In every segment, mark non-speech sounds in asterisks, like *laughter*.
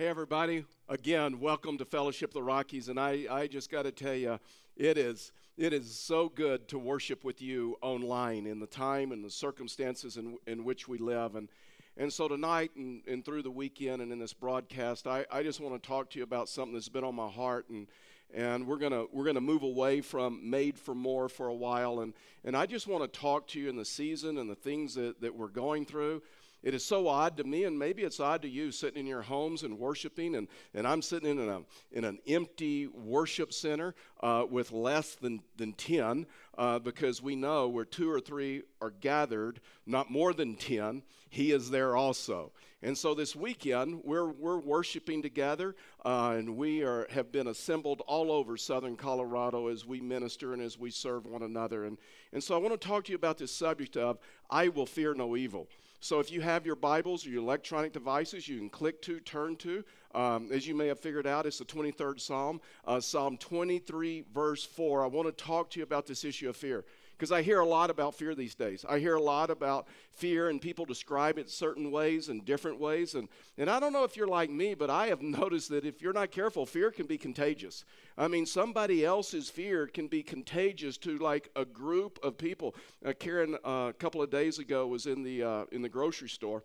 Hey, everybody. Again, welcome to Fellowship of the Rockies. And I, I just got to tell you, it is, it is so good to worship with you online in the time and the circumstances in, in which we live. And, and so tonight and, and through the weekend and in this broadcast, I, I just want to talk to you about something that's been on my heart. And, and we're gonna we're gonna move away from made for more for a while and and I just want to talk to you in the season and the things that, that we're going through it is so odd to me, and maybe it's odd to you, sitting in your homes and worshiping, and, and I'm sitting in, a, in an empty worship center uh, with less than, than 10, uh, because we know where two or three are gathered, not more than 10, He is there also. And so this weekend, we're, we're worshiping together, uh, and we are, have been assembled all over southern Colorado as we minister and as we serve one another. And, and so I want to talk to you about this subject of I will fear no evil. So if you have your Bibles or your electronic devices, you can click to, turn to. Um, as you may have figured out, it's the 23rd Psalm, uh, Psalm 23, verse 4. I want to talk to you about this issue of fear because I hear a lot about fear these days. I hear a lot about fear, and people describe it certain ways and different ways. And, and I don't know if you're like me, but I have *laughs* noticed that if you're not careful, fear can be contagious. I mean, somebody else's fear can be contagious to like a group of people. Uh, Karen, uh, a couple of days ago, was in the, uh, in the grocery store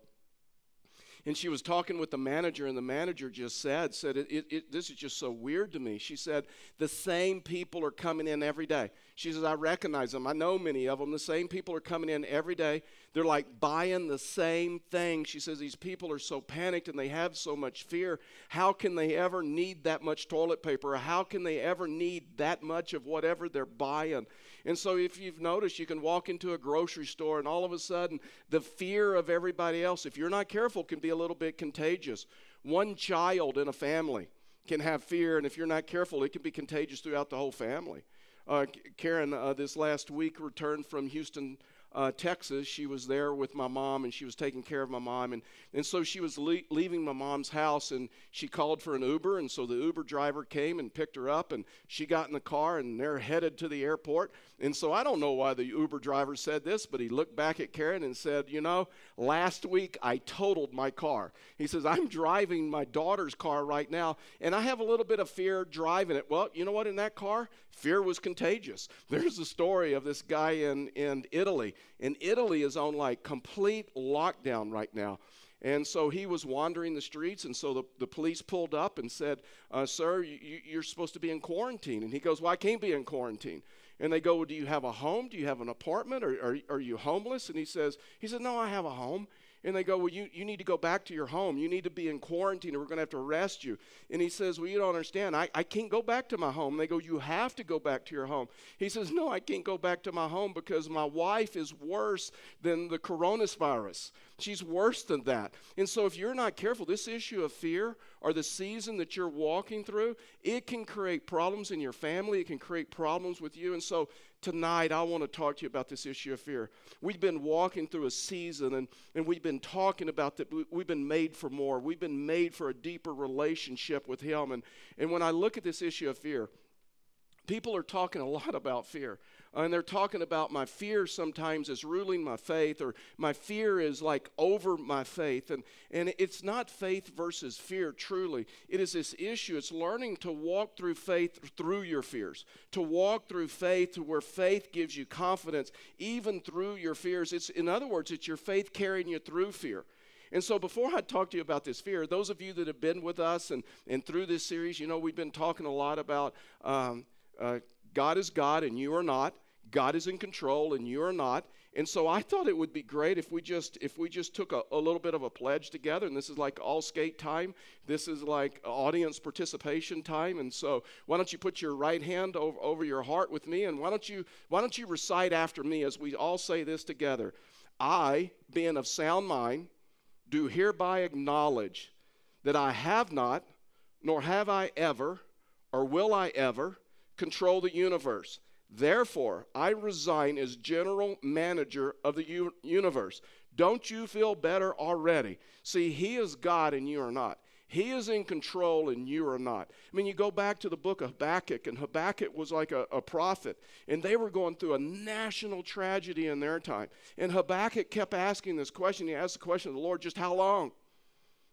and she was talking with the manager and the manager just said said it, it, it, this is just so weird to me she said the same people are coming in every day she says, I recognize them. I know many of them. The same people are coming in every day. They're like buying the same thing. She says, These people are so panicked and they have so much fear. How can they ever need that much toilet paper? How can they ever need that much of whatever they're buying? And so, if you've noticed, you can walk into a grocery store and all of a sudden, the fear of everybody else, if you're not careful, can be a little bit contagious. One child in a family can have fear, and if you're not careful, it can be contagious throughout the whole family. Uh, Karen, uh, this last week, returned from Houston, uh, Texas. She was there with my mom and she was taking care of my mom. And, and so she was le- leaving my mom's house and she called for an Uber. And so the Uber driver came and picked her up and she got in the car and they're headed to the airport. And so I don't know why the Uber driver said this, but he looked back at Karen and said, You know, last week I totaled my car. He says, I'm driving my daughter's car right now and I have a little bit of fear driving it. Well, you know what, in that car? Fear was contagious. *laughs* There's a story of this guy in, in Italy and Italy is on like complete lockdown right now. And so he was wandering the streets, and so the, the police pulled up and said, uh, Sir, you, you're supposed to be in quarantine. And he goes, Well, I can't be in quarantine. And they go, well, Do you have a home? Do you have an apartment? Or are, are you homeless? And he says, He said, No, I have a home. And they go, Well, you, you need to go back to your home. You need to be in quarantine, or we're going to have to arrest you. And he says, Well, you don't understand. I, I can't go back to my home. And they go, You have to go back to your home. He says, No, I can't go back to my home because my wife is worse than the coronavirus. She's worse than that. And so, if you're not careful, this issue of fear or the season that you're walking through, it can create problems in your family. It can create problems with you. And so, tonight I want to talk to you about this issue of fear. We've been walking through a season and, and we've been talking about that we've been made for more. We've been made for a deeper relationship with Him. And, and when I look at this issue of fear, people are talking a lot *laughs* about fear and they're talking about my fear sometimes is ruling my faith or my fear is like over my faith. And and it's not faith versus fear truly. It is this issue. It's learning to walk through faith through your fears to walk through faith to where faith gives you confidence even through your fears. It's in other words it's your faith carrying you through fear. And so, before I talk to you about this fear, those of you that have been with us and, and through this series, you know, we've been talking a lot about um, uh, God is God and you are not. God is in control and you are not. And so I thought it would be great if we just if we just took a, a, little bit of a pledge together. And this is like all skate time. This is like audience participation time. And so why don't you put your right hand over, over your heart with me? And why don't you why don't you recite after me as we all say this together? I, being of sound mind, do hereby acknowledge that I have not, nor have I ever, or will I ever, control the universe Therefore, I resign as general manager of the u- universe. Don't you feel better already? See, He is God and you are not. He is in control and you are not. I mean, you go back to the book of Habakkuk, and Habakkuk was like a, a, prophet, and they were going through a national tragedy in their time. And Habakkuk kept asking this question. He asked the question of the Lord, just how long?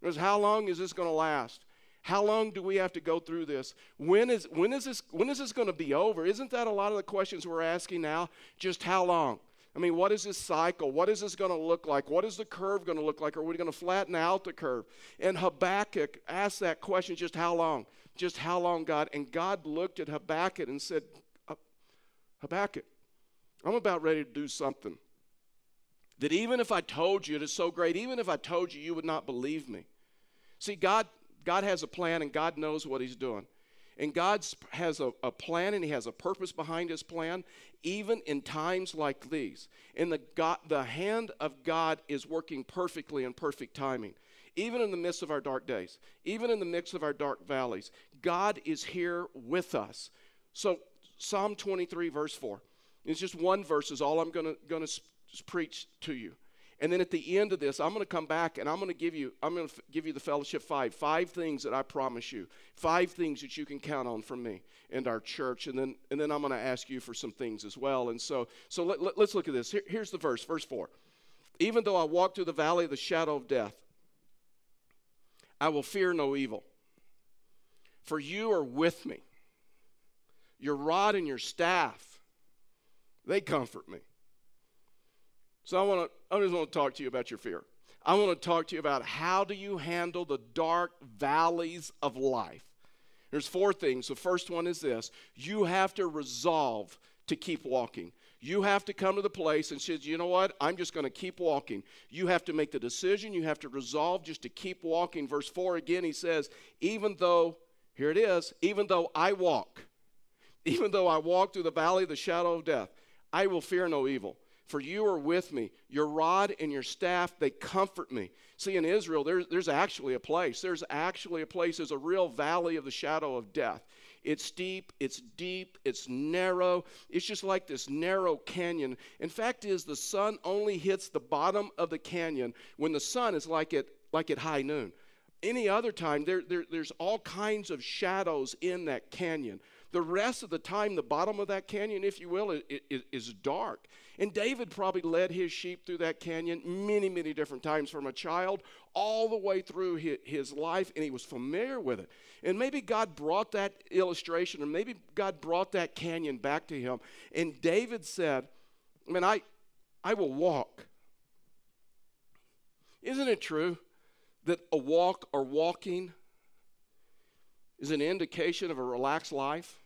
It was, how long is this going to last? How long do we have to go through this? When is, when is this, when is this going to be over? Isn't that a lot of the questions we're asking now? Just how long? I mean, what is this cycle? What is this going to look like? What is the curve going to look like? Are we going to flatten out the curve? And Habakkuk asked that question just how long? Just how long, God? And God looked at Habakkuk and said, Habakkuk, I'm about ready to do something that even if I told you it is so great, even if I told you, you would not believe me. See, God, God has a plan and God knows what He's doing. And God has a, a, plan and He has a purpose behind His plan, even in times like these. And the, God, the hand of God is working perfectly in perfect timing. Even in the midst of our dark days, even in the midst of our dark valleys, God is here with us. So, Psalm 23, verse 4. It's just one verse, is all I'm going to preach to you. And then at the end of this, I'm going to come back and I'm going to give you I'm going to give you the fellowship five, five things that I promise you, five things that you can count on from me and our church. And then and then I'm going to ask you for some things as well. And so so let, let, us look at this. Here, here's the verse, verse four. Even though I walk through the valley of the shadow of death, I will fear no evil, for you are with me. Your rod and your staff, they comfort me. So I want to I just want to talk to you about your fear. I want to talk to you about how do you handle the dark valleys of life. There's four things. The first one is this. You have to resolve to keep walking. You have to come to the place and say, you know what? I'm just going to keep walking. You have to make the decision. You have to resolve just to keep walking. Verse 4 again, he says, even though, here it is, even though I walk, even though I walk through the valley of the shadow of death, I will fear no evil for you are with me. Your rod and your staff, they comfort me. See, in Israel, there's, there's actually a place. There's actually a place. There's a real valley of the shadow of death. It's steep, it's deep, it's narrow. It's just like this narrow canyon. In fact, is the sun only hits the bottom of the canyon when the sun is like at like at high noon. Any other time, there, there, there's all kinds of shadows in that canyon. The rest of the time, the bottom of that canyon, if you will, is, is dark. And David probably led his sheep through that canyon many, many different times from a child all the way through his life, and he was familiar with it. And maybe God brought that illustration, or maybe God brought that canyon back to him. And David said, I mean, I, I will walk. Isn't it true that a walk or walking is an indication of a relaxed life?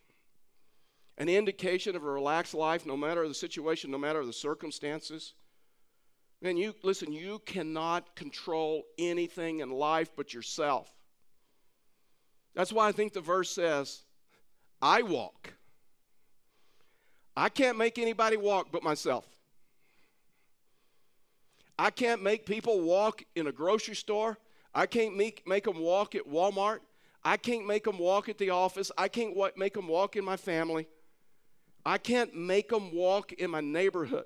An indication of a relaxed life, no matter the situation, no matter the circumstances. Man, you listen, you cannot control anything in life but yourself. That's why I think the verse says, I walk. I can't make anybody walk but myself. I can't make people walk in a grocery store. I can't make, make them walk at Walmart. I can't make them walk at the office. I can't make them walk in my family. I can't make them walk in my neighborhood.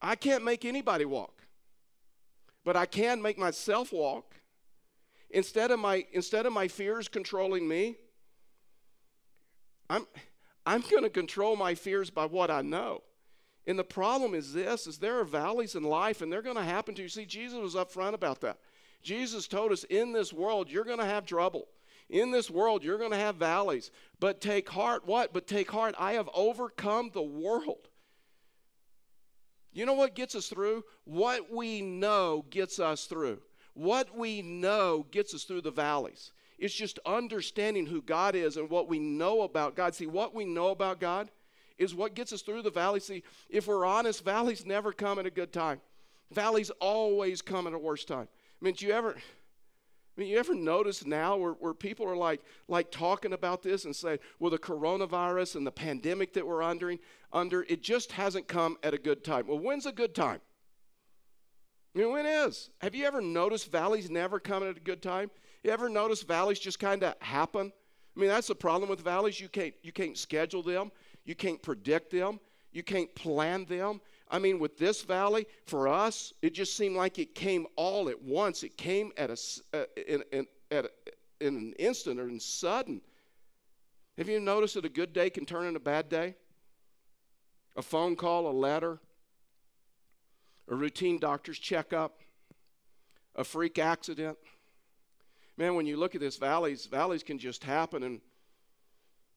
I can't make anybody walk. But I can make myself walk. Instead of my instead of my fears controlling me, I'm I'm going to control my fears by what I know. And the problem is this is there are valleys in life and they're going to happen to you. See, Jesus was upfront about that. Jesus told us in this world you're going to have trouble. In this world, you're going to have valleys. But take heart, what? But take heart, I have overcome the world. You know what gets us through? What we know gets us through. What we know gets us through the valleys. It's just understanding who God is and what we know about God. See, what we know about God is what gets us through the valley. See, if we're honest, valleys never come at a good time. Valleys always come at a worse time. I mean, do you ever I mean, you ever notice now where, where people are like, like talking about this and say, well, the coronavirus and the pandemic that we're under, under, it just hasn't come at a good time. Well, when's a good time? Mean, when is? Have you ever noticed valleys never come at a good time? You ever notice valleys just kind of happen? I mean, that's the problem with valleys. You can't, you can't schedule them. You can't predict them. You can't plan them. I mean, with this valley, for us, it just seemed like it came all at once. It came at, a, uh, in, in, at a, in an instant or in sudden. Have you noticed that a good day can turn into a bad day? A phone call, a letter, a routine doctor's checkup, a freak accident. Man, when you look at this, valleys, valleys can just happen. And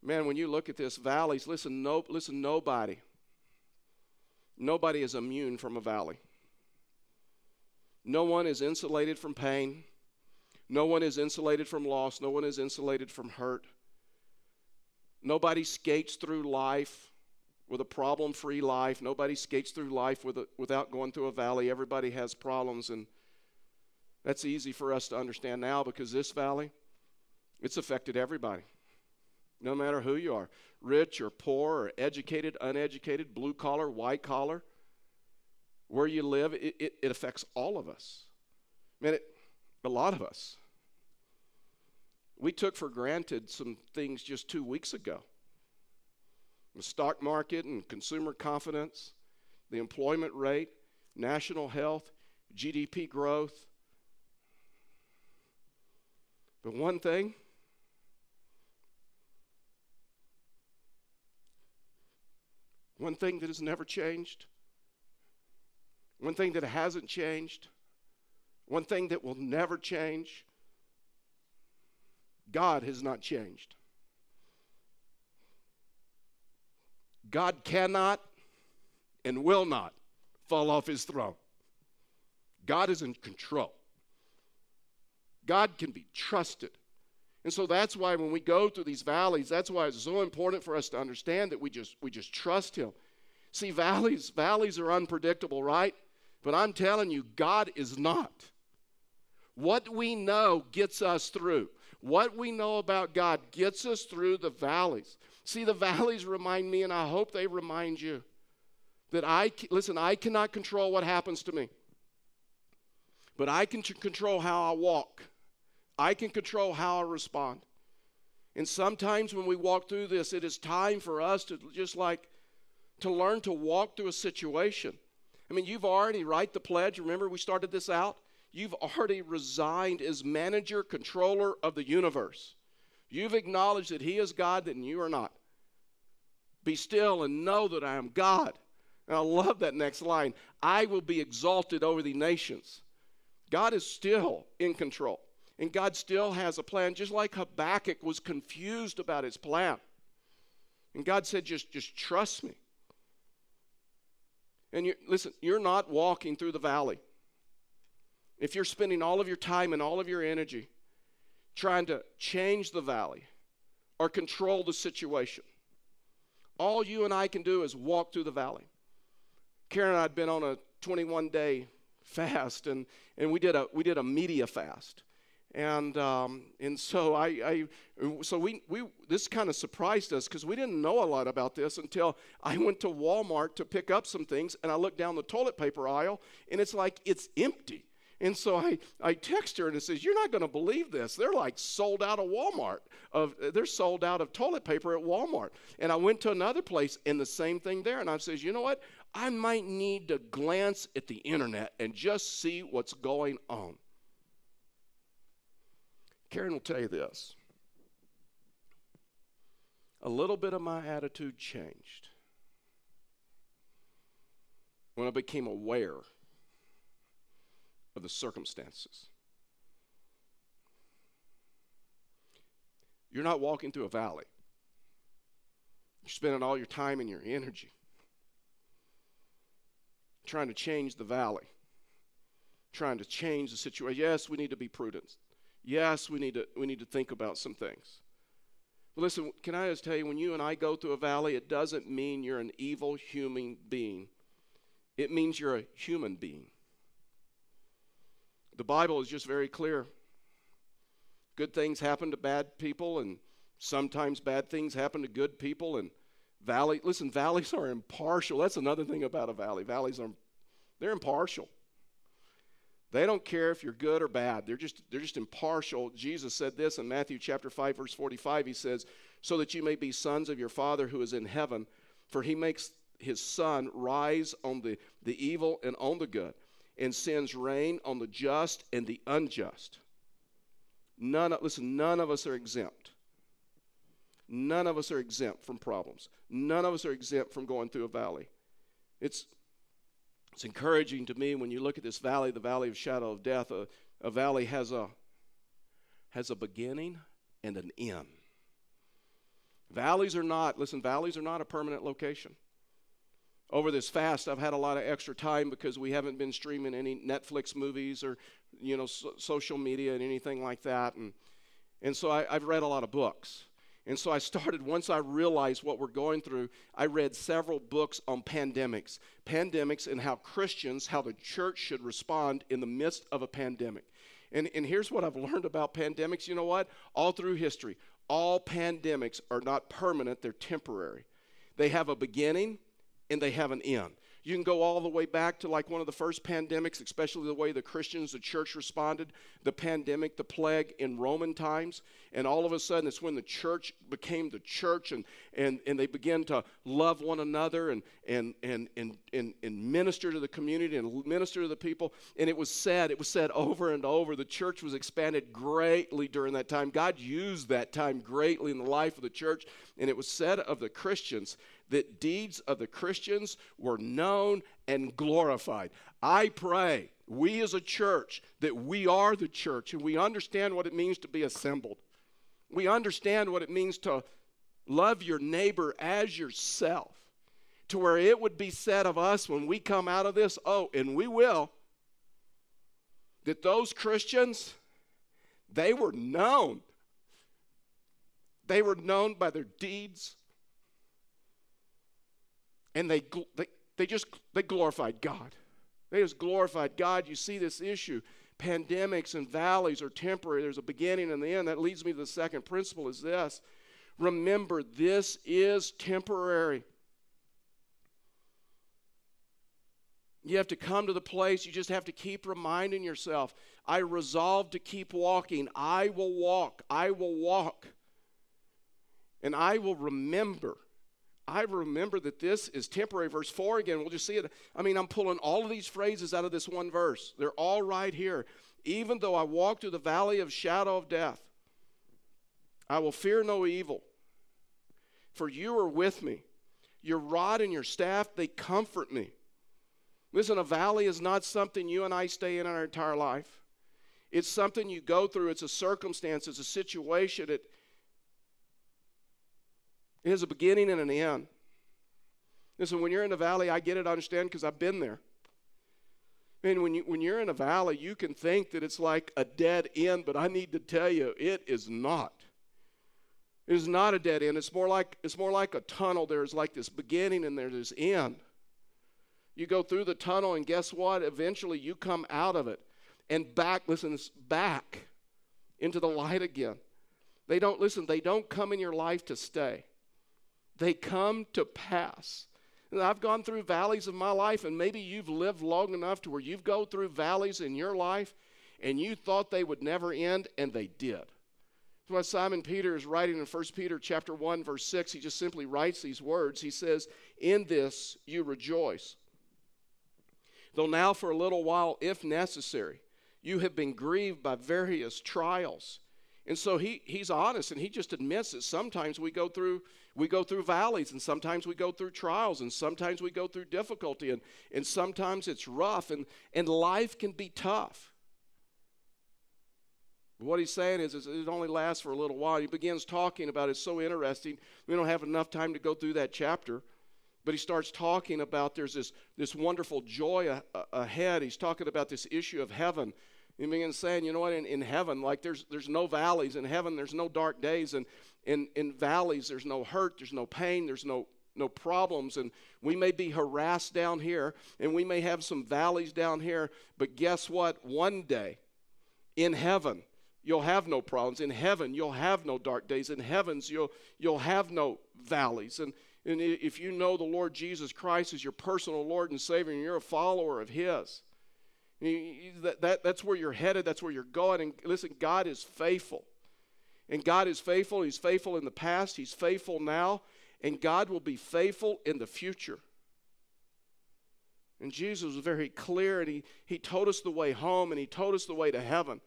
man, when you look at this, valleys, listen, no, listen, nobody, nobody is immune from a valley. No one is insulated from pain. No one is insulated from loss. No one is insulated from hurt. Nobody skates through life with a problem free life. Nobody skates through life with a, without going through a valley. Everybody has problems. And that's easy for us to understand now because this valley, it's affected everybody. No matter who you are rich or poor or educated, uneducated, blue collar, white collar, where you live, it, it, it affects all of us. Man, it, a lot of us. We took for granted some things just two weeks ago the stock market and consumer confidence, the employment rate, national health, GDP growth. But one thing, one thing that has never changed, one thing that hasn't changed, one thing that will never change God has not changed. God cannot and will not fall off his throne. God is in control. God can be trusted. And so that's why when we go through these valleys, that's why it's so important for us to understand that we just we just trust him. See, valleys, valleys are unpredictable, right? But I'm telling you, God is not. What we know gets us through. What we know about God gets us through the valleys. See, the valleys remind me, and I hope they remind you, that I, listen, I cannot control what happens to me, but I can control how I walk. I can control how I respond. And sometimes when we walk through this, it is time for us to just like to learn to walk through a situation. I mean, you've already, right, the pledge. Remember, we started this out? You've already resigned as manager, controller of the universe. You've acknowledged that He is God and you are not. Be still and know that I am God. And I love that next line I will be exalted over the nations. God is still in control. And God still has a plan, just like Habakkuk was confused about his plan. And God said, just, just trust me. And you, listen, you're not walking through the valley if you're spending all of your time and all of your energy trying to change the valley or control the situation, all you and I can do is walk through the valley. Karen and I had been on a 21 day *laughs* fast, and, and we, did a, we did a media fast. And, um, and so I, I so we, we this kind of surprised us because we didn't know a lot about this until I *laughs* went to Walmart to pick up some things and I looked down the toilet paper aisle and it's like it's empty. And so I, I text her and it says, You're not going to believe this. They're like sold out of Walmart. Of, they're sold out of toilet paper at Walmart. And I went to another place and the same thing there. And I says, You know what? I might need to glance at the internet and just see what's going on. Karen will tell you this. A little bit of my attitude changed when I became aware of the circumstances. You're not walking through a valley. You're spending all your time and your energy trying to change the valley, trying to change the situation. Yes, we need to be prudent. Yes, we need to, we need to think about some things. But listen, can I just tell you, when you and I go through a valley, it doesn't mean you're an evil human being. It means you're a human being. The Bible is just very clear. Good things happen to bad people, and sometimes bad things happen to good people. And valley, listen, valleys are impartial. That's another thing about a valley. Valleys are they're impartial. They don't care if you're good or bad. They're just they're just impartial. Jesus said this in Matthew chapter 5 verse 45. He says, "So that you may be sons of your Father who is in heaven, for he makes his sun rise on the, the evil and on the good and sends rain on the just and the unjust. None of, listen, none of us are exempt. None of us are exempt from problems. None of us are exempt from going through a valley. It's, it's encouraging to me when you look at this valley, the valley of shadow of death. A, a valley has a, has a beginning and an end. Valleys are not, listen, valleys are not a permanent location. Over this fast, I've had a lot of extra time because we haven't been streaming any Netflix movies or, you know, so, social media and anything like that. And, and so I, I've read a lot of books. And so I started, once I realized what we're going through, I read several books on pandemics. Pandemics and how Christians, how the church should respond in the midst of a pandemic. And, and here's what I've learned about pandemics. You know what? All through history, all pandemics are not permanent, they're temporary. They have a beginning and they have an end. You can go all the way back to like one of the first pandemics, especially the way the Christians, the church responded, the pandemic, the plague in Roman times. And all of a sudden, it's when the church became the church and, and, and they began to love one another and, and, and, and, and, and minister to the community and minister to the people. And it was said, it was said over and over, the church was expanded greatly during that time. God used that time greatly in the life of the church. And it was said of the Christians that deeds of the Christians were known and glorified. I pray, we as a church, that we are the church and we understand what it means to be assembled. We understand what it means to love your neighbor as yourself. To where it would be said of us when we come out of this, oh, and we will, that those Christians, they were known. They were known by their deeds and they, they, they just they glorified God. They just glorified God. You see this issue. Pandemics and valleys are temporary. There's a beginning and the end. That leads me to the second principle is this. Remember, this is temporary. You have to come to the place, you just have to keep reminding yourself I resolve to keep walking. I will walk. I will walk. And I will remember I remember that this is temporary. Verse 4 again, we'll just see it. I mean, I'm pulling all of these phrases out of this one verse. They're all right here. Even though I walk through the valley of shadow of death, I will fear no evil. For you are with me. Your rod and your staff, they comfort me. Listen, a valley is not something you and I stay in our entire life. It's something you go through, it's a circumstance, it's a situation. It, it has a beginning and an end. Listen, when you're in a valley, I get it, I understand because I've been there. Mean, when, you, when you're in a valley, you can think that it's like a dead end, but I need to tell you, it is not. It is not a dead end. It's more like, it's more like a tunnel. There's like this beginning and there's this end. You go through the tunnel, and guess what? Eventually, you come out of it and back, listen, back into the light again. They don't, listen, they don't come in your life to stay they come to pass. I've gone through valleys of my life, and maybe you've lived long enough to where you've gone through valleys in your life and you thought they would never end, and they did. That's why Simon Peter is writing in 1 Peter chapter 1, verse 6. He just simply writes these words. He says, In this you rejoice. Though now for a little while, if necessary, you have been grieved by various trials and so he, he's honest and he just admits that sometimes we go through we go through valleys and sometimes we go through trials and sometimes we go through difficulty and, and sometimes it's rough and, and life can be tough. What he's saying is, is it only lasts for a little while. He begins talking about it's so interesting. We don't have enough time to go through that chapter. But he starts talking about there's this, this wonderful joy a, a, ahead. He's talking about this issue of heaven he begins saying, you know what, in, in heaven, like there's, there's no valleys. In heaven, there's no dark days. And in, in valleys, there's no hurt, there's no pain, there's no, no problems. And we may be harassed down here, and we may have some valleys down here. But guess what? One day, in heaven, you'll have no problems. In heaven, you'll have no dark days. In heavens, you'll, you'll have no valleys. And, and if you know the Lord Jesus Christ as your personal Lord and Savior, and you're a follower of His, that, that, that's where you're headed, that's where you're going. And listen, God is faithful. And God is faithful. He's faithful in the past, He's faithful now, and God will be faithful in the future. And Jesus was very clear, and he, he told us the way home, and He told us the way to heaven.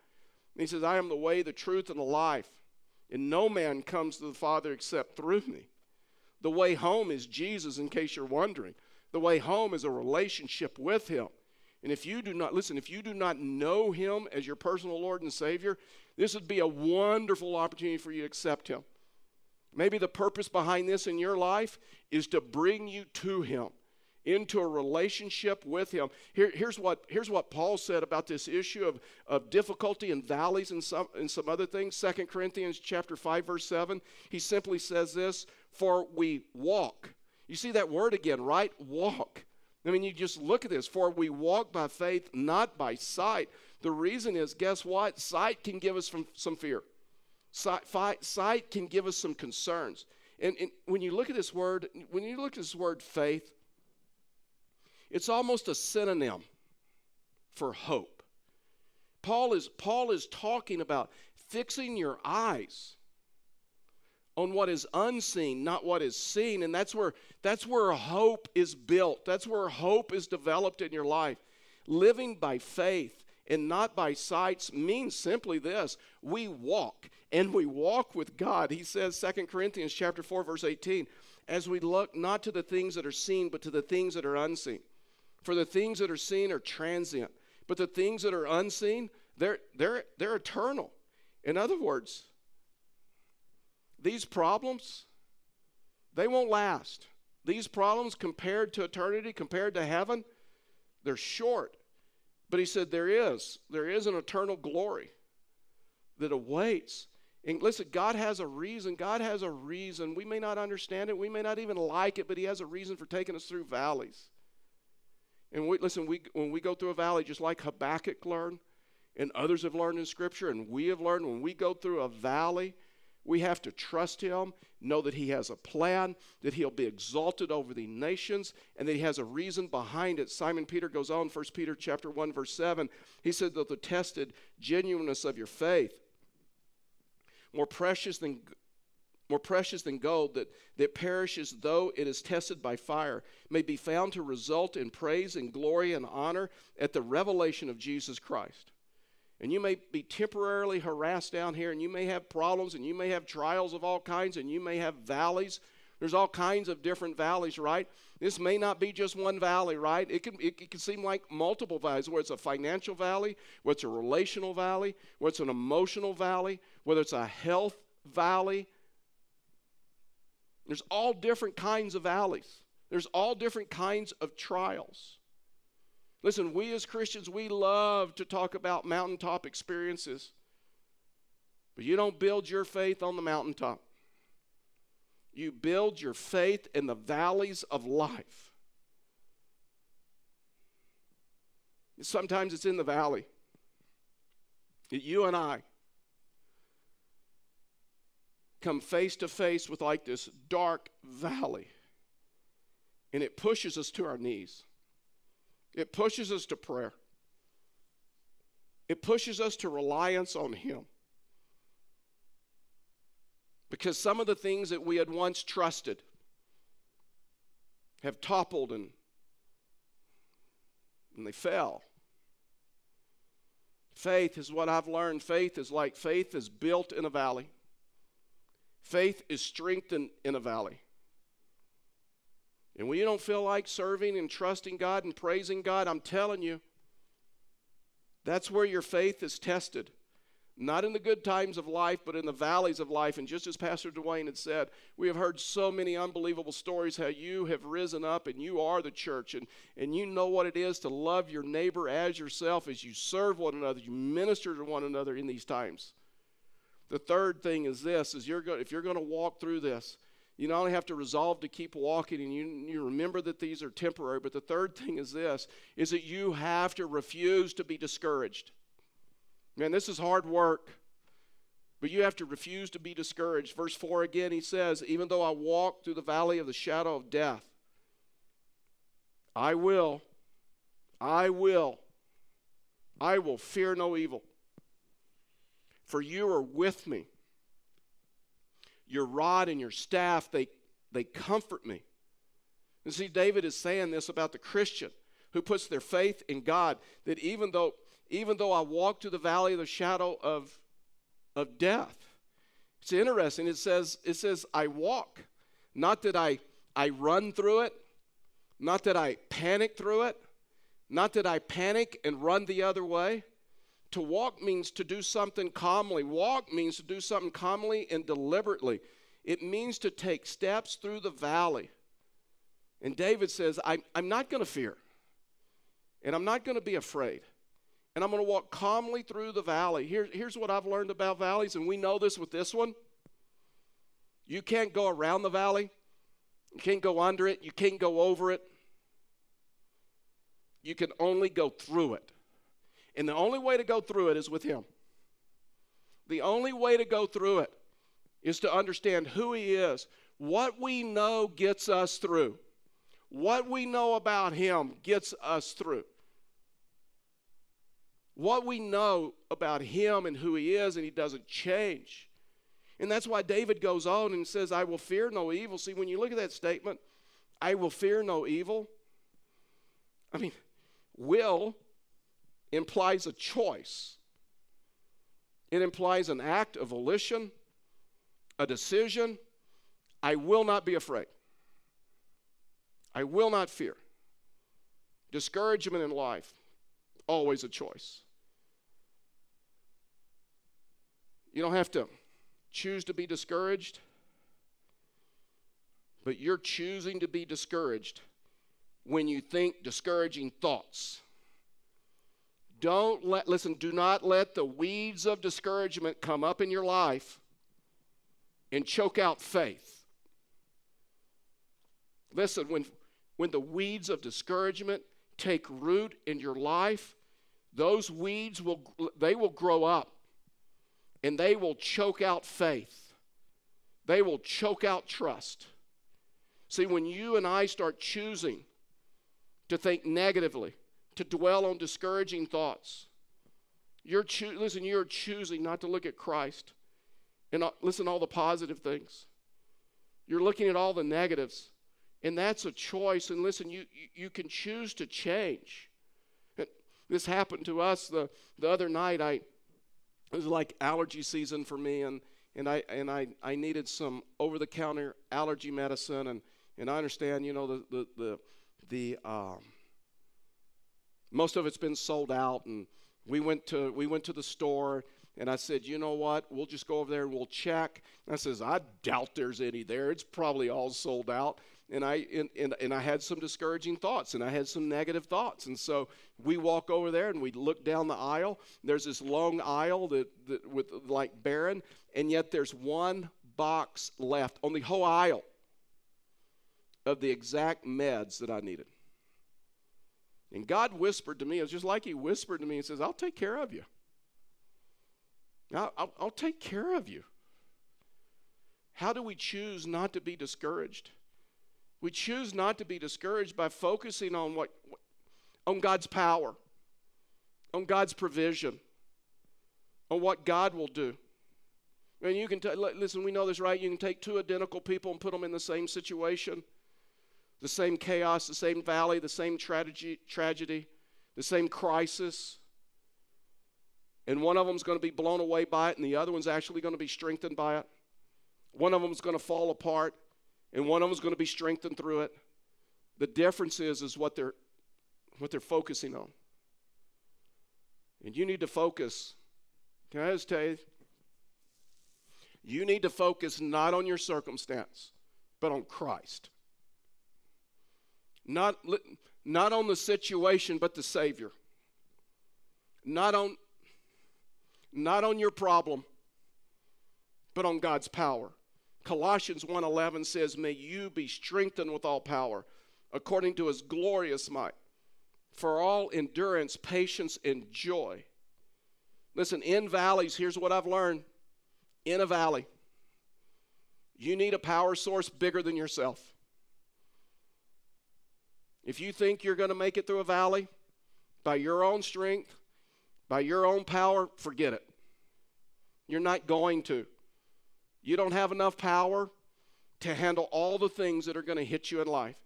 And He says, I am the way, the truth, and the life. And no man comes to the Father except through me. The way home is Jesus, in case you're wondering. The way home is a relationship with Him. And if you do not, listen, if you do not know him as your personal Lord and Savior, this would be a wonderful opportunity for you to accept him. Maybe the purpose behind this in your life is to bring you to him into a relationship with him. Here, here's, what, here's what Paul said about this issue of, of difficulty and valleys and some, and some other things. Second Corinthians chapter 5, verse 7. He simply says this, for we walk. You see that word again, right? Walk. I mean, you just look at this. For we walk by faith, not by sight. The reason is, guess what? Sight can give us from, some fear. Sight, sight can give us some concerns. And, and when you look at this word, when you look at this word faith, it's almost a synonym for hope. Paul is, Paul is talking about fixing your eyes on what is unseen, not what is seen. And that's where, that's where hope is built. That's where hope is developed in your life. Living by faith and not by sights means simply this we walk and we walk with god he says 2 corinthians chapter 4 verse 18 as we look not to the things that are seen but to the things that are unseen for the things that are seen are transient, but the things that are unseen, they're, they're, they're eternal. In other words, these problems, they won't last. These problems compared to eternity, compared to heaven, they're short. But he said there is, there is an eternal glory that awaits. And listen, God has a reason. God has a reason. We may not understand it. We may not even like it, but He has a reason for taking us through valleys. And we, listen, we, when we go through a valley, just like Habakkuk learned, and others have learned in Scripture, and we have learned, when we go through a valley, we have to trust Him, know that He has a plan, that He'll be exalted over the nations, and that He has a reason behind it. Simon Peter goes on, 1 Peter chapter 1, verse 7. He said that the tested genuineness of your faith, more precious than more precious than gold that, that perishes though it is tested by fire, may be found to result in praise and glory and honor at the revelation of Jesus Christ. And you may be temporarily harassed down here, and you may have problems, and you may have trials of all kinds, and you may have valleys. There's all kinds of different valleys, right? This may not be just one valley, right? It can, it, it can seem like multiple valleys, whether it's a financial valley, whether it's a relational valley, whether it's an emotional valley, whether it's a health valley, there's all different kinds of valleys. There's all different kinds of trials. Listen, we as Christians, we love to talk about mountaintop experiences. But you don't build your faith on the mountaintop. You build your faith in the valleys of life. Sometimes it's in the valley you and I come face to face with like this dark valley. And it pushes us to our knees. It pushes us to prayer. It pushes us to reliance on Him. Because some of the things that we had once trusted have toppled and, and they fell. Faith is what I've learned. Faith is like faith is built in a valley. Faith is strengthened in a valley. And when you don't feel like serving and trusting God and praising God, I'm telling you, that's where your faith is tested. Not in the good times of life, but in the valleys of life. And just as Pastor Dwayne had said, we have heard so many unbelievable stories how you have risen up and you are the church and, and you know what it is to love your neighbor as yourself as you serve one another, you minister to one another in these times. The third thing is this is you're go- if you're going to walk through this, you not only have to resolve to keep walking and you, you remember that these are temporary, but the third thing is this is that you have to refuse to be discouraged. Man, this is hard work. But you have to refuse to be discouraged. Verse 4 again, he says, Even though I walk through the valley of the shadow of death, I will, I will, I will fear no evil for you are with me. Your rod and your staff, they, they comfort me. And see, David is saying this about the Christian who puts their faith in God, that even though, even though I walk through the valley of the shadow of, of death, it's interesting. It says, it says, I walk. Not that I, I run through it, not that I panic through it, Not that I panic and run the other way. To walk means to do something calmly. Walk means to do something calmly and deliberately. It means to take steps through the valley. And David says, I'm, I'm not going to fear, and I'm not going to be afraid, and I'm going to walk calmly through the valley. Here, here's what I've learned about valleys, and we know this with this one. You can't go around the valley, you can't go under it, you can't go over it. You can only go through it. And the only way to go through it is with Him. The only way to go through it is to understand who He is. What we know gets us through. What we know about Him gets us through. What we know about Him and who He is, and He doesn't change. And that's why David goes on and says, I will fear no evil. See, when you look at that statement, I will fear no evil, I mean, will implies a choice, it implies an act of volition, a decision. I will not be afraid. I will not fear. Discouragement in life, always a choice. You don't have to choose to be discouraged, but you're choosing to be discouraged when you think discouraging thoughts. Don't let, listen, do not let the weeds of discouragement come up in your life and choke out faith. Listen, when, when the weeds of discouragement take root in your life, those weeds will, they will grow up and they will choke out faith. They will choke out trust. See, when you and I start choosing to think negatively, to dwell on discouraging thoughts, you're listen, you're choosing not to look at Christ and uh, listen to all the positive things. You're looking at all the negatives, and that's a choice. And listen, you, you can choose to change. This happened to us the, the other night. I it was like allergy season for me, and and I and I, I needed some over the counter allergy medicine, and and I understand, you know, the the the, the um, most of it's been sold out, and we went to we went to the store and I said, you know what? We'll just go over there and we'll check. And I says, I doubt there's any there. It's probably all sold out. And I and, and, and I had some discouraging thoughts and I had some negative thoughts. And so we walk over there and we look down the aisle. There's this long aisle that, that with like barren, and yet there's one box left on the whole aisle of the exact meds that I needed. And God whispered to me, it's just like He whispered to me and says, I'll take care of you. I'll, I'll, I'll take care of you. How do we choose not to be discouraged? We choose not to be discouraged by focusing on what on God's power, on God's provision, on what God will do. And you can t- listen, we know this, right? You can take two identical people and put them in the same situation, the same chaos, the same valley, the same tragedy, tragedy the same crisis and one of them is going to be blown away by it, and the other one's actually going to be strengthened by it. One of them is going to fall apart, and one of them is going to be strengthened through it. The difference is, is what they're, what they're focusing on. And you need to focus. Can I just tell you? You need to focus not on your circumstance, but on Christ. Not, not on the situation, but the Savior. Not on, not on your problem, but on God's power. Colossians 1:11 says, "May you be strengthened with all power, according to his glorious might, for all endurance, patience, and joy." Listen, in valleys, here's what I've learned. In a valley, you need a power source bigger than yourself. If you think you're going to make it through a valley by your own strength, by your own power, forget it. You're not going to. You don't have enough power to handle all the things that are going to hit you in life.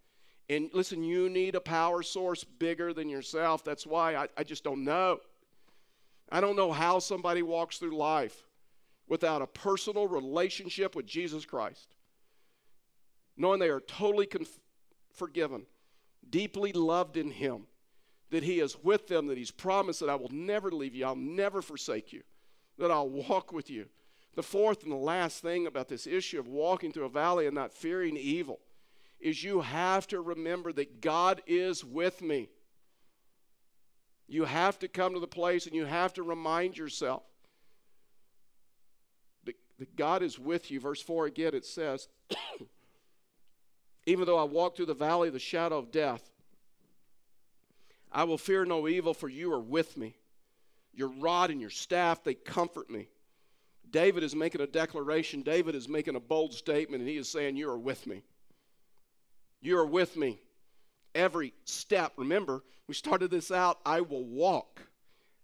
And listen, you need a power source bigger than yourself. That's why I, I just don't know. I don't know how somebody walks through life without a personal relationship with Jesus Christ, knowing they are totally conf- forgiven, deeply loved in Him that He is with them, that He's promised that I will never leave you, I'll never forsake you, that I'll walk with you. The fourth and the last thing about this issue of walking through a valley and not fearing evil is you have to remember that God is with me. You have to come to the place and you have to remind yourself that, that God is with you. Verse 4 again, it says, Even though I walk through the valley of the shadow of death, I will fear no evil, for you are with me. Your rod and your staff, they comfort me. David is making a declaration. David is making a bold statement, and he is saying, You are with me. You are with me every step. Remember, we started this out I will walk.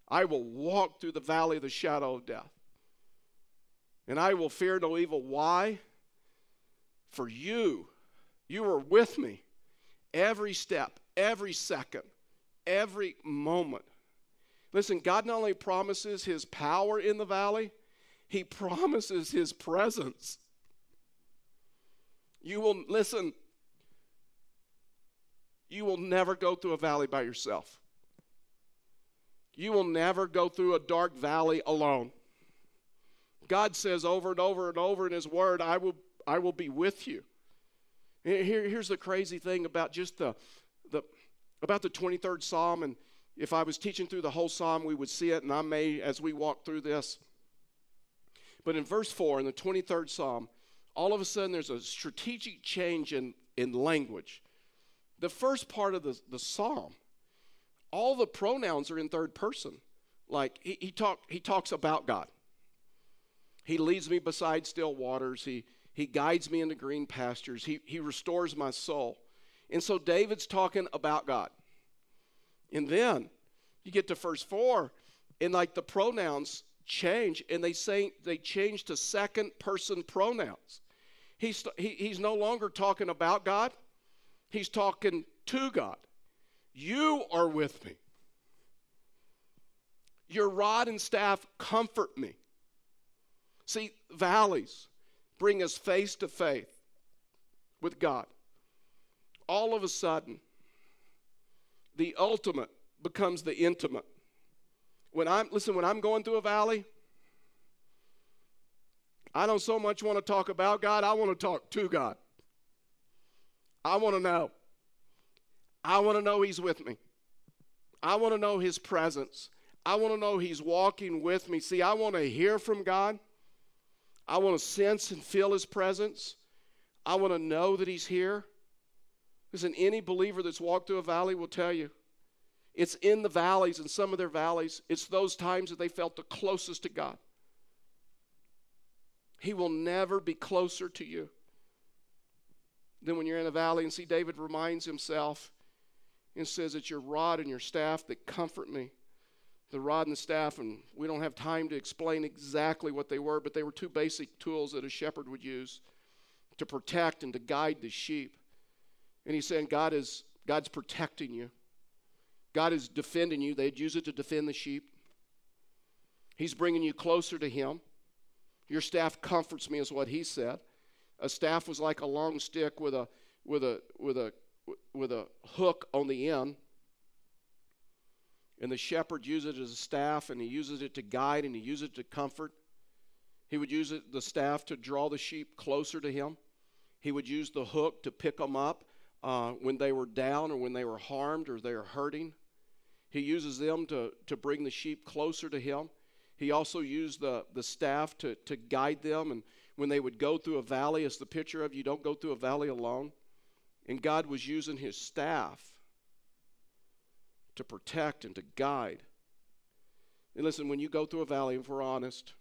I will walk through the valley of the shadow of death. And I will fear no evil. Why? For you, you are with me every step, every second every moment. Listen, God not only promises his power in the valley, he *laughs* promises his presence. You will, listen, you will never go through a valley by yourself. You will never go through a dark valley alone. God says over and over and over in his word, I will, I will be with you. Here, here's the crazy thing about just the, the, about the 23rd Psalm, and if I was teaching through the whole Psalm, we would see it, and I may as we walk through this. But in verse 4, in the 23rd Psalm, all of a sudden there's a strategic change in, in language. The first part of the, the Psalm, all the pronouns are in third person. Like he, he, talk, he talks about God. He leads me beside still waters. He, he guides me into green pastures. He, he restores my soul. And so David's talking about God. And then you get to verse 4, and like the pronouns change, and they say they change to second person pronouns. He's, he, he's no longer talking about God, he's talking to God. You are with me. Your rod and staff comfort me. See, valleys bring us face to face with God all of a sudden, the ultimate becomes the intimate. When I'm, listen, when I'm going through a valley, I don't so much want to talk about God, I want to talk to God. I want to know. I want to know He's with me. I want to know His presence. I want to know He's walking with me. See, I want to hear from God. I want to sense and feel His presence. I want to know that He's here. Listen, any believer that's walked through a valley will tell you it's in the valleys, and some of their valleys, it's those times that they felt the closest to God. He will never be closer to you than when you're in a valley. And see, David reminds himself and says, It's your rod and your staff that comfort me. The rod and the staff, and we don't have time to explain exactly what they were, but they were two basic tools that a shepherd would use to protect and to guide the sheep. And he's saying God is God's protecting you. God is defending you. They'd use it to defend the sheep. He's bringing you closer to him. Your staff comforts me is what he said. A staff was like a long stick with a with a with a with a hook on the end. And the shepherd uses it as a staff and he uses it to guide and he uses it to comfort. He would use it, the staff to draw the sheep closer to him. He would use the hook to pick them up uh, when they were down or when they were harmed or they were hurting. He uses them to, to bring the sheep closer to Him. He also used the, the staff to, to guide them. And when they would go through a valley, as the picture of you don't go through a valley alone. And God was using His staff to protect and to guide. And listen, when you go through a valley, if we're honest,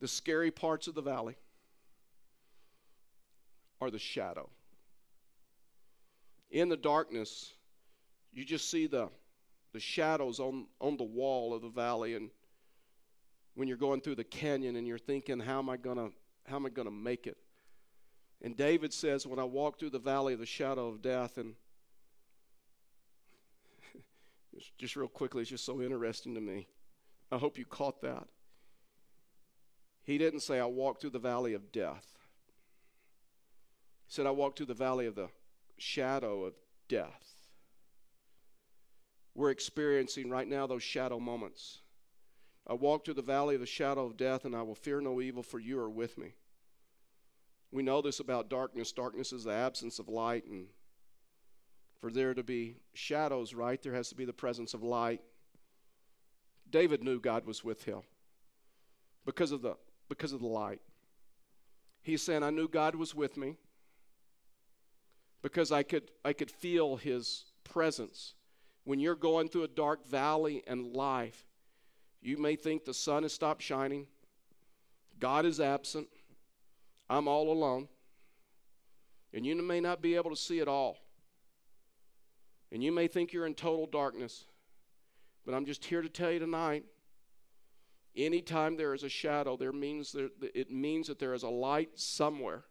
the scary parts of the valley are the shadow. In the darkness, you just see the, the shadows on, on the wall of the valley. And when you're going through the canyon and you're thinking, how am I gonna how am I gonna make it? And David says, when I walk through the valley of the shadow of death, and just real quickly, it's just so interesting to me. I hope you caught that. He didn't say, I walked through the valley of death. He said, I walked through the valley of the shadow of death. we're experiencing right now those shadow moments. I walk through the valley of the shadow of death, and I will fear no evil, for you are with me. We know this about darkness. Darkness is the absence of light, and for there to be shadows, right, there has to be the presence of light. David knew God was with him because of the because of the light. He's saying, I knew God was with me because I could I could feel his presence. When you're going through a dark valley in life, you may think the sun has stopped shining, God is absent, I'm all alone, and you may not be able to see it all. And you may think you're in total darkness, but I'm just here to tell you tonight anytime there is a shadow, there means there, it means that there is a light somewhere.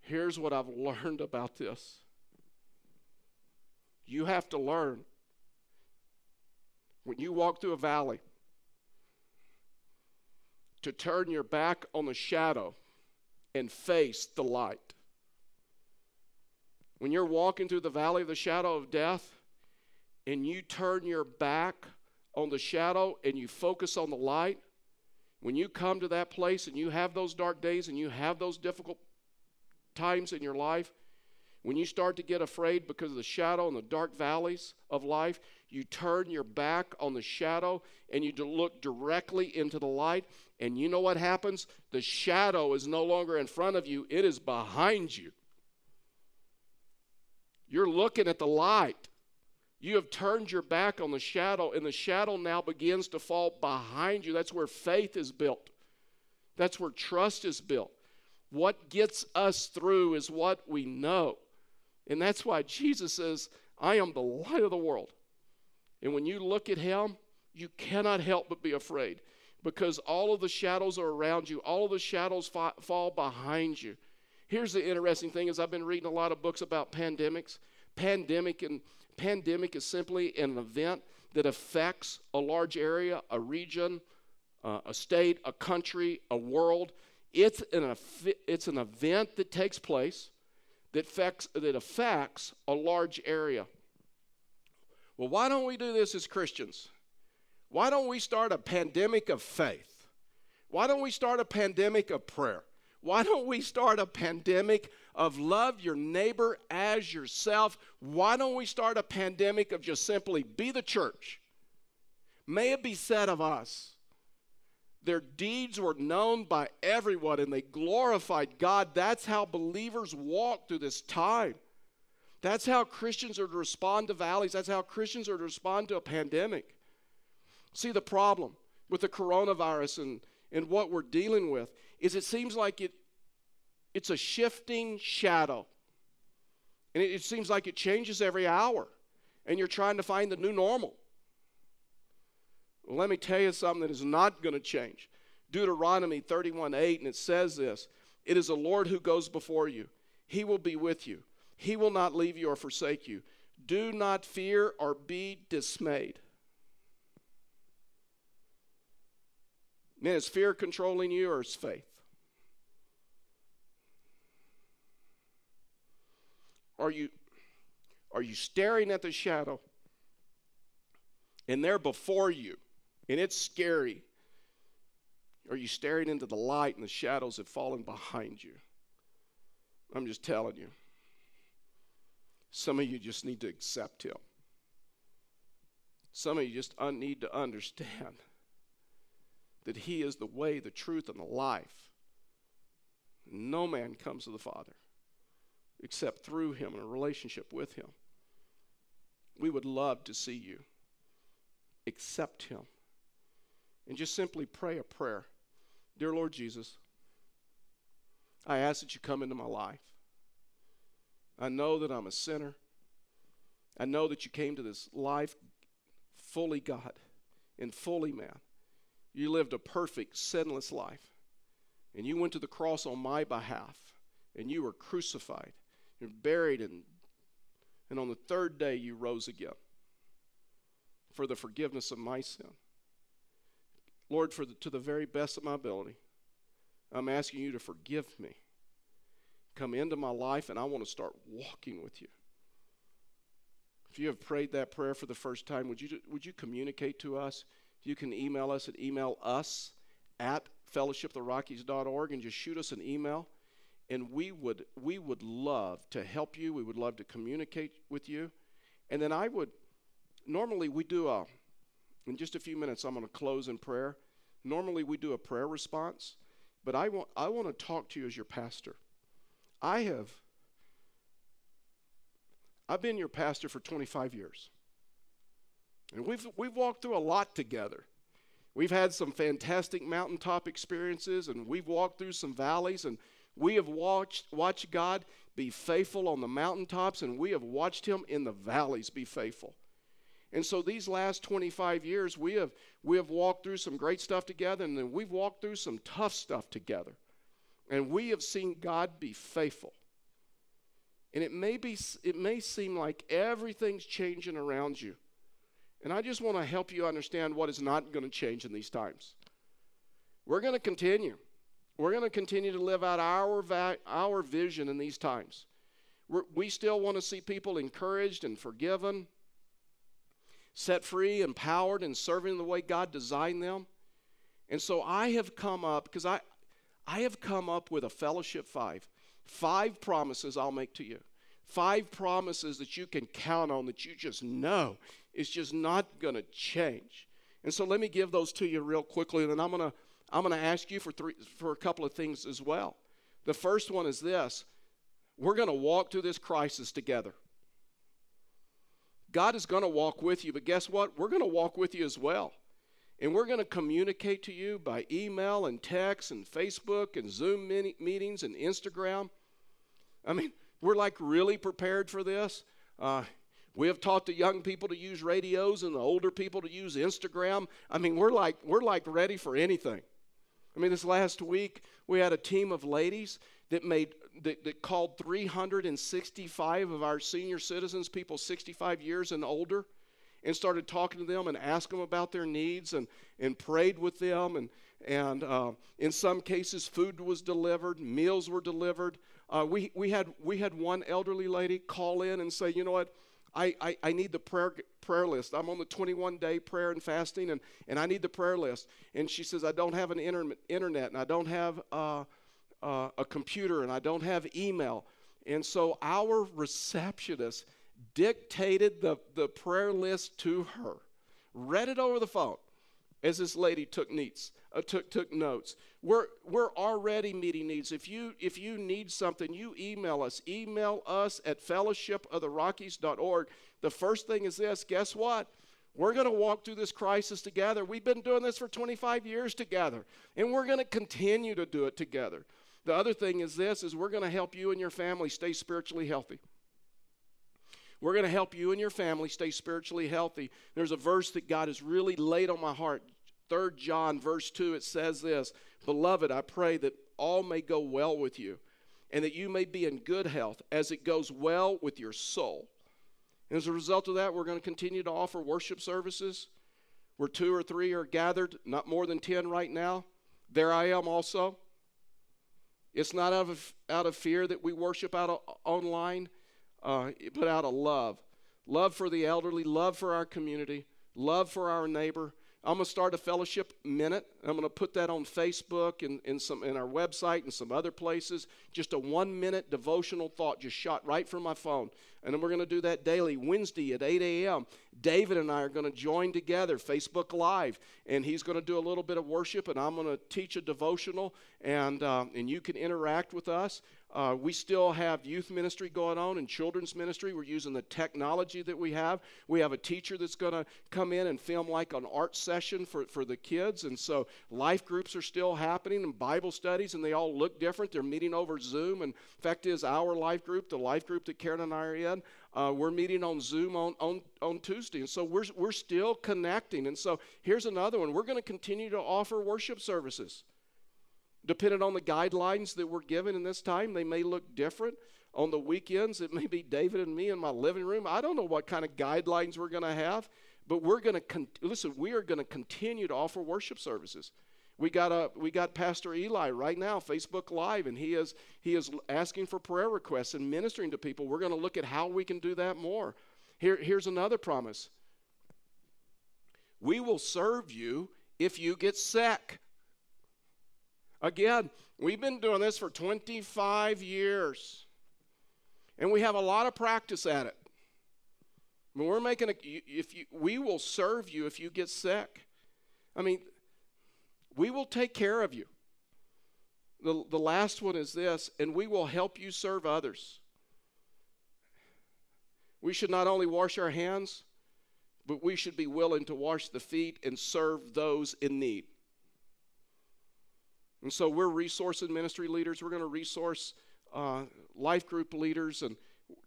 Here's what I've *laughs* learned about this you have to learn when you walk through a valley to turn your back on the shadow and face the light. When you're walking through the valley of the shadow of death and you turn your back on the shadow and you focus on the light, when you come to that place and you have those dark days and you have those difficult times in your life, when you start to get afraid because of the shadow and the dark valleys of life, you turn your back on the shadow and you look directly into the light. And you know what happens? The shadow is no longer in front of you, it is behind you. You're looking at the light. You have turned your back on the shadow, and the shadow now begins to fall behind you. That's where faith is built, that's where trust is built. What gets us through is what we know. And that's why Jesus says, I am the light of the world. And when you look at him, you cannot help but be afraid because all of the shadows are around you, all of the shadows fa- fall behind you. Here's the interesting thing is I've been reading a lot of books about pandemics. Pandemic and pandemic is simply an event that affects a large area, a region, uh, a state, a country, a world. It's an, it's an event that takes place that affects, that affects a large area. Well, why don't we do this as Christians? Why don't we start a pandemic of faith? Why don't we start a pandemic of prayer? Why don't we start a pandemic of love your neighbor as yourself? Why don't we start a pandemic of just simply be the church? May it be said of us, their deeds were known by everyone and they glorified God. That's how believers walk through this time. That's how Christians are to respond to valleys. That's how Christians are to respond to a pandemic. See, the problem with the coronavirus and, and what we're dealing with is it seems like it, it's a shifting shadow. And it, it seems like it changes every hour. And you're trying to find the new normal. Well, let me tell you something that is not going to change. Deuteronomy 31 8, and it says this It is the Lord who goes before you, He will be with you, He will not leave you or forsake you. Do not fear or be dismayed. Man, is fear controlling you or is faith? Are you, are you staring at the shadow and they're before you and it's scary? Are you staring into the light and the shadows have fallen behind you? I'm just telling you. Some of you just need to accept Him. Some of you just un- need to understand *laughs* that He is the way, the truth, and the life. No man comes to the Father except through Him and a relationship with Him. We would love to see you accept Him and just simply pray a prayer Dear Lord Jesus, I ask that you come into my life. I know that I'm a sinner. I know that you came to this life fully God and fully man. You lived a perfect, sinless life. And you went to the cross on my behalf. And you were crucified and buried. And, and on the third day, you rose again for the forgiveness of my sin. Lord, for the, to the very best of my ability, I'm asking you to forgive me. Come into my life, and I want to start walking with you. If you have prayed that prayer for the first time, would you, would you communicate to us? You can email us at email us at fellowshiptherockies.org and just shoot us an email. And we would, we would love to help you. We would love to communicate with you. And then I would, normally we do a, in just a few minutes, I'm going to close in prayer. Normally we do a prayer response, but I want, I want to talk to you as your pastor. I have, I've been your pastor for 25 years. And we've, we've walked through a lot together. We've had some fantastic mountaintop experiences, and we've walked through some valleys, and we have watched, watched God be faithful on the mountaintops, and we have watched Him in the valleys be faithful. And so these last 25 years, we have, we have walked through some great stuff together, and then we've walked through some tough stuff together. And we have seen God be faithful. And it may, be, it may seem like everything's changing around you. And I just want to help you understand what is not going to change in these times. We're going to continue. We're going to continue to live out our, va- our vision in these times. We're, we still want to see people encouraged and forgiven set free, empowered, and serving the way God designed them. And so I have come up, because I, I have come up with a fellowship five. Five promises I'll make to you. Five promises that you can count on that you just know is just not going to change. And so let me give those to you real quickly, and then I'm going to I'm going to ask you for three for a couple of things as well. The first one is this: we're going to walk through this crisis together. God is going to walk with you, but guess what? We're going to walk with you as well. And we're going to communicate to you by email and text and Facebook and Zoom meetings and Instagram. I mean, we're like really prepared for this. Uh, we have taught the young people to use radios and the older people to use Instagram. I mean, we're like we're like ready for anything. I mean, this last week we had a team of ladies that made that, that called 365 of our senior citizens, people 65 years and older, and started talking to them and asked them about their needs and, and prayed with them. And, and uh, in some cases, food was delivered, meals were delivered. Uh, we, we, had, we had one elderly lady call in and say, you know what? I, I, I, need the prayer, prayer list. I'm on the 21 day prayer and fasting, and, and I need the prayer list. And she says, I don't have an inter- internet, and I don't have uh, uh, a computer and I don't have email. And so our receptionist dictated the, the prayer list to her, read it over the phone as this lady took needs, uh, took, took notes. We're, we're already meeting needs. If you, if you need something, you email us. Email us at fellowshipoftherockies.org. The first thing is this guess what? We're going to walk through this crisis together. We've been doing this for 25 years together, and we're going to continue to do it together. The other thing is this is we're going to help you and your family stay spiritually healthy. We're going to help you and your family stay spiritually healthy. There's a verse that God has really laid on my heart. 3 John verse 2 it says this, "Beloved, I pray that all may go well with you and that you may be in good health as it goes well with your soul." And as a result of that, we're going to continue to offer worship services where two or three are gathered, not more than 10 right now. There I am also. It's not out of, out of fear that we worship out of, online, uh, but out of love. Love for the elderly, love for our community, love for our neighbor. I'm going to start a fellowship minute. I'm going to put that on Facebook and, and some in our website and some other places. Just a one minute devotional thought just shot right from my phone. And then we're going to do that daily, Wednesday at 8 a.m. David and I are going to join together, Facebook Live, and he's going to do a little bit of worship, and I'm going to teach a devotional, and, uh, and you can interact with us. Uh, we still have youth ministry going on and children's ministry. We're using the technology that we have. We have a teacher that's going to come in and film like an art session for, for the kids. And so life groups are still happening and Bible studies, and they all look different. They're meeting over Zoom. And fact is, our life group, the life group that Karen and I are in, uh, we're meeting on Zoom on, on, on Tuesday. And so we're, we're still connecting. And so here's another one. We're going to continue to offer worship services. Depending on the guidelines that we're given in this time, they may look different. On the weekends, it may be David and me in my living room. I don't know what kind of guidelines we're going to have, but we're going to con- listen. We are going to continue to offer worship services. We got a we got Pastor Eli right now, Facebook Live, and he is he is asking for prayer requests and ministering to people. We're going to look at how we can do that more. Here, here's another promise we will serve you if you get sick. Again, we've been doing this for 25 years, and we have a lot of practice at it. I mean, we're making a, if you, we will serve you if you get sick. I mean, we will take care of you. The, the last one is this, and we will help you serve others. We should not only wash our hands, but we should be willing to wash the feet and serve those in need. And so we're resource and ministry leaders. We're going to resource uh, life group leaders and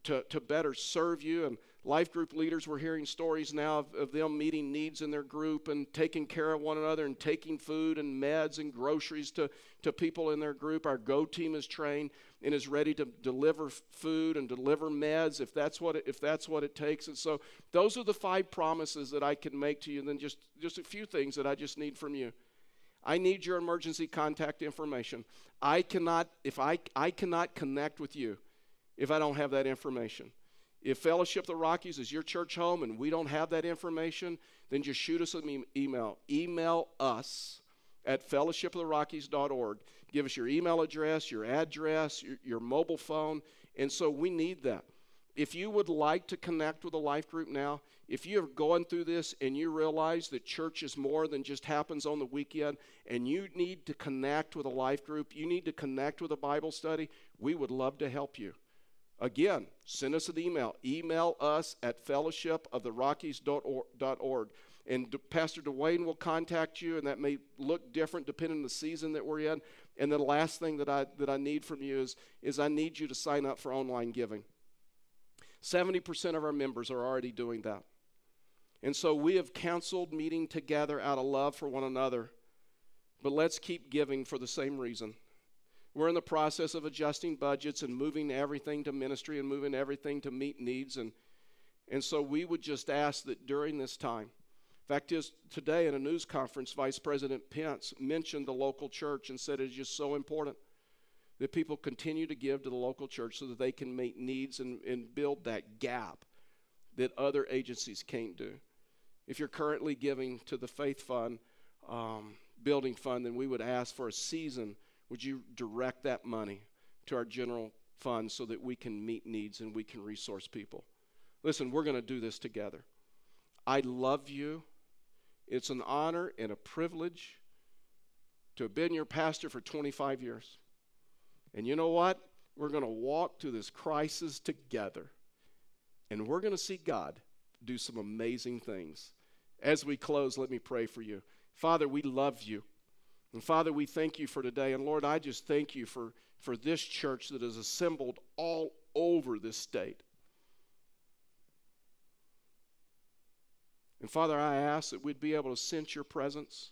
to, to better serve you. And life group leaders, we're hearing stories now of, of, them meeting needs in their group and taking care of one another and taking food and meds and groceries to, to people in their group. Our Go team is trained and is ready to deliver food and deliver meds if that's what it, if that's what it takes. And so those are the five promises that I can make to you. And then just, just a few things that I just need from you. I need your emergency contact information. I cannot, if I, I cannot connect with you if I don't have that information. If Fellowship of the Rockies is your church home and we don't have that information, then just shoot us an email. Email us at fellowshipoftherockies.org. Give us your email address, your address, your, your mobile phone. And so we need that. If you would like to connect with a life group now, if you're going through this and you realize that church is more than just happens on the weekend and you need to connect with a life group, you need to connect with a Bible study, we would love to help you. Again, send us an email. Email us at fellowshipoftherockies.org. And Pastor Dwayne will contact you, and that may look different depending on the season that we're in. And the last thing that I, that I need from you is, is I need you to sign up for online giving. 70% of our members are already doing that. And so we have counseled meeting together out of love for one another. But let's keep giving for the same reason. We're in the process of adjusting budgets and moving everything to ministry and moving everything to meet needs. And, and so we would just ask that during this time, fact is, today in a news conference, Vice President Pence mentioned the local church and said it's just so important that people continue to give to the local church so that they can meet needs and, and build that gap that other agencies can't do. If you're currently giving to the Faith Fund, um, Building Fund, then we would ask for a season. Would you direct that money to our general fund so that we can meet needs and we can resource people? Listen, we're going to do this together. I love you. It's an honor and a privilege to have been your pastor for 25 years. And you know what? We're going to walk through this crisis together. And we're going to see God do some amazing things. As we close, let me pray for you. Father, we love you. And Father, we thank you for today. And Lord, I just thank you for, for this church that is assembled all over this state. And Father, I ask that we'd be able to sense your presence,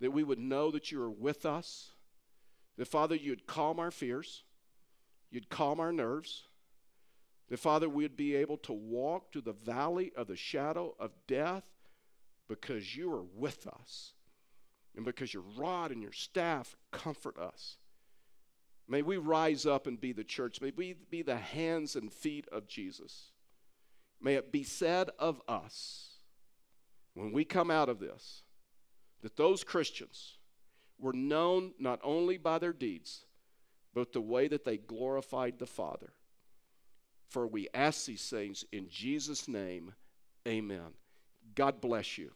that we would know that you are with us, that Father, you'd calm our fears, you'd calm our nerves, that Father, we'd be able to walk through the valley of the shadow of death because you are with us and because your rod and your staff comfort us. May we rise up and be the church. May we be the hands and feet of Jesus. May it be said of us when we come out of this that those Christians were known not only by their deeds, but the way that they glorified the Father. For we ask these things in Jesus' name, amen. God bless you.